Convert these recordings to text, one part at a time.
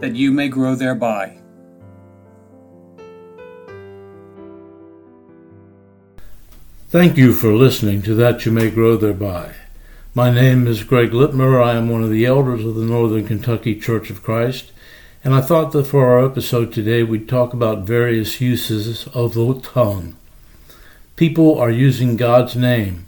that you may grow thereby. Thank you for listening to That You May Grow Thereby. My name is Greg Littmer. I am one of the elders of the Northern Kentucky Church of Christ, and I thought that for our episode today we'd talk about various uses of the tongue. People are using God's name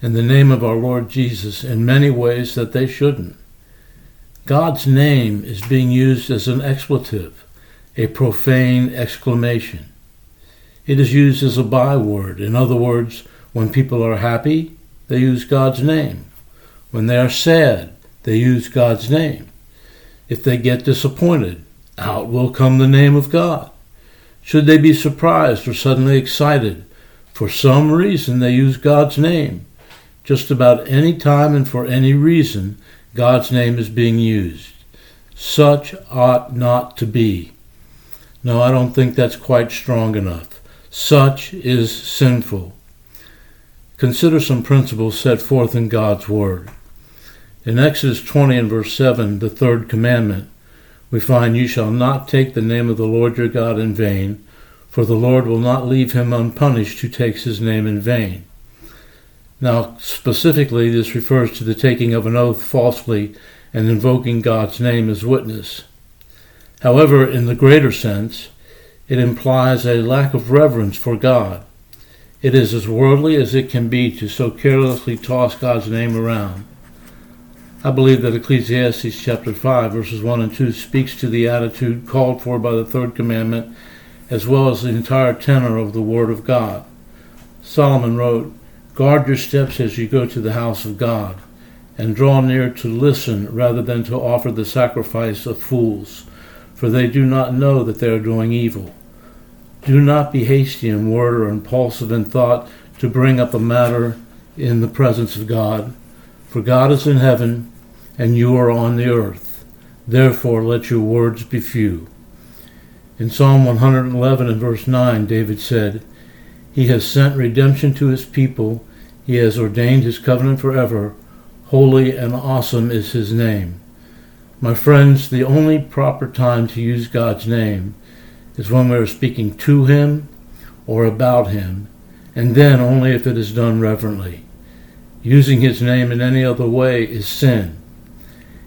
and the name of our Lord Jesus in many ways that they shouldn't. God's name is being used as an expletive, a profane exclamation. It is used as a byword. In other words, when people are happy, they use God's name. When they are sad, they use God's name. If they get disappointed, out will come the name of God. Should they be surprised or suddenly excited, for some reason they use God's name. Just about any time and for any reason, God's name is being used. Such ought not to be. No, I don't think that's quite strong enough. Such is sinful. Consider some principles set forth in God's Word. In Exodus 20 and verse 7, the third commandment, we find, You shall not take the name of the Lord your God in vain, for the Lord will not leave him unpunished who takes his name in vain. Now, specifically, this refers to the taking of an oath falsely and invoking God's name as witness. However, in the greater sense, it implies a lack of reverence for God. It is as worldly as it can be to so carelessly toss God's name around. I believe that Ecclesiastes chapter 5 verses 1 and 2 speaks to the attitude called for by the third commandment as well as the entire tenor of the word of God. Solomon wrote, Guard your steps as you go to the house of God, and draw near to listen rather than to offer the sacrifice of fools, for they do not know that they are doing evil. Do not be hasty in word or impulsive in thought to bring up a matter in the presence of God, for God is in heaven, and you are on the earth. Therefore let your words be few. In Psalm 111 and verse 9, David said, he has sent redemption to his people. He has ordained his covenant forever. Holy and awesome is his name. My friends, the only proper time to use God's name is when we are speaking to him or about him, and then only if it is done reverently. Using his name in any other way is sin.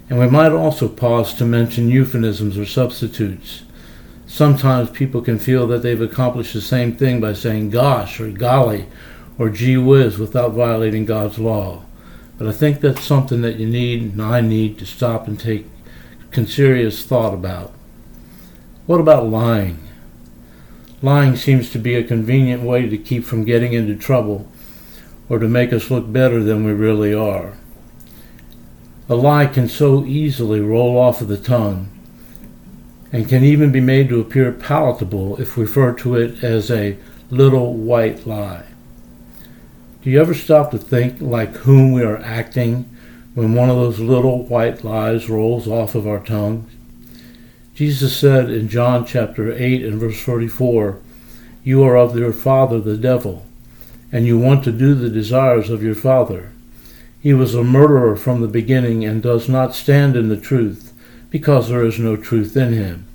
And we might also pause to mention euphemisms or substitutes sometimes people can feel that they've accomplished the same thing by saying gosh or golly or gee whiz without violating God's law. But I think that's something that you need and I need to stop and take serious thought about. What about lying? Lying seems to be a convenient way to keep from getting into trouble or to make us look better than we really are. A lie can so easily roll off of the tongue and can even be made to appear palatable if we refer to it as a little white lie. Do you ever stop to think like whom we are acting when one of those little white lies rolls off of our tongue? Jesus said in John chapter 8 and verse 44, You are of your father the devil, and you want to do the desires of your father. He was a murderer from the beginning and does not stand in the truth because there is no truth in him.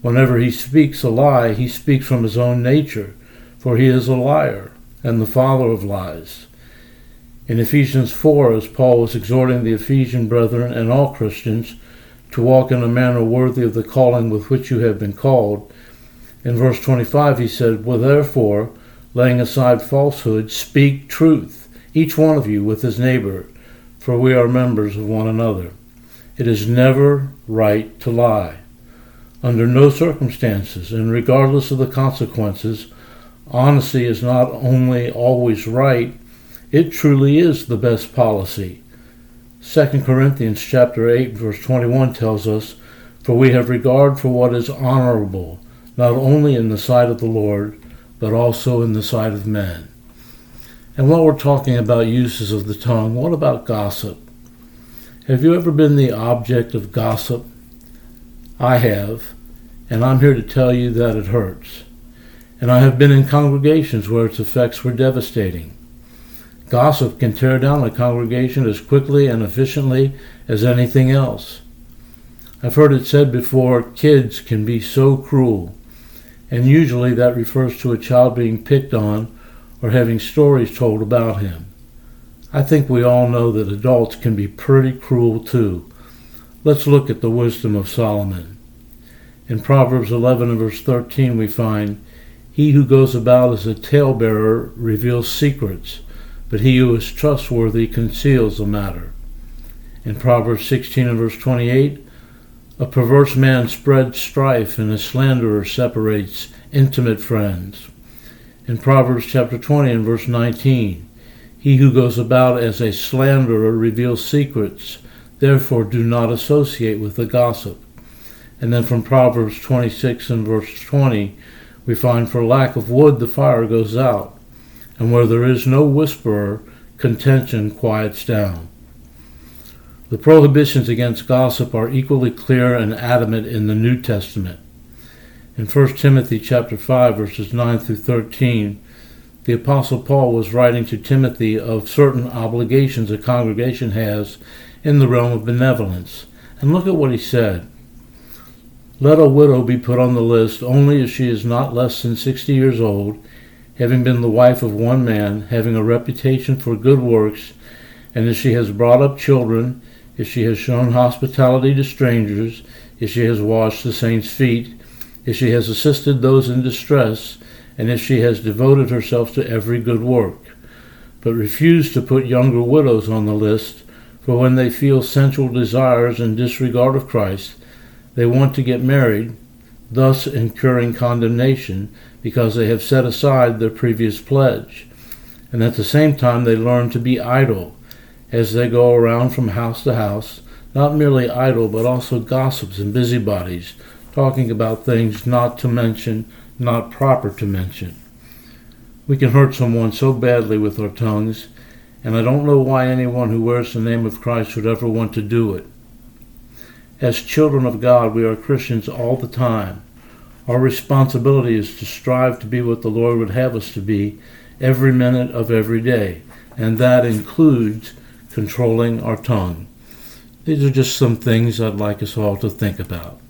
Whenever he speaks a lie, he speaks from his own nature, for he is a liar and the father of lies. In Ephesians 4, as Paul was exhorting the Ephesian brethren and all Christians to walk in a manner worthy of the calling with which you have been called, in verse 25 he said, Well, therefore, laying aside falsehood, speak truth, each one of you with his neighbor, for we are members of one another. It is never right to lie. Under no circumstances, and regardless of the consequences, honesty is not only always right, it truly is the best policy. 2 Corinthians chapter 8 verse 21 tells us, For we have regard for what is honorable, not only in the sight of the Lord, but also in the sight of men. And while we're talking about uses of the tongue, what about gossip? Have you ever been the object of gossip? I have, and I'm here to tell you that it hurts. And I have been in congregations where its effects were devastating. Gossip can tear down a congregation as quickly and efficiently as anything else. I've heard it said before kids can be so cruel, and usually that refers to a child being picked on or having stories told about him. I think we all know that adults can be pretty cruel too. Let's look at the wisdom of Solomon. In Proverbs 11 and verse 13 we find, He who goes about as a talebearer reveals secrets, but he who is trustworthy conceals a matter. In Proverbs 16 and verse 28, a perverse man spreads strife, and a slanderer separates intimate friends. In Proverbs chapter 20 and verse 19, he who goes about as a slanderer reveals secrets, therefore do not associate with the gossip. And then from Proverbs 26 and verse 20, we find, For lack of wood the fire goes out, and where there is no whisperer, contention quiets down. The prohibitions against gossip are equally clear and adamant in the New Testament. In 1 Timothy chapter 5 verses 9 through 13, the apostle Paul was writing to Timothy of certain obligations a congregation has in the realm of benevolence. And look at what he said. Let a widow be put on the list only if she is not less than 60 years old having been the wife of one man, having a reputation for good works, and if she has brought up children, if she has shown hospitality to strangers, if she has washed the saints' feet, if she has assisted those in distress, and if she has devoted herself to every good work. But refuse to put younger widows on the list, for when they feel sensual desires and disregard of Christ, they want to get married, thus incurring condemnation because they have set aside their previous pledge. And at the same time, they learn to be idle as they go around from house to house, not merely idle, but also gossips and busybodies, talking about things not to mention, not proper to mention. We can hurt someone so badly with our tongues, and I don't know why anyone who wears the name of Christ would ever want to do it. As children of God, we are Christians all the time. Our responsibility is to strive to be what the Lord would have us to be every minute of every day, and that includes controlling our tongue. These are just some things I'd like us all to think about.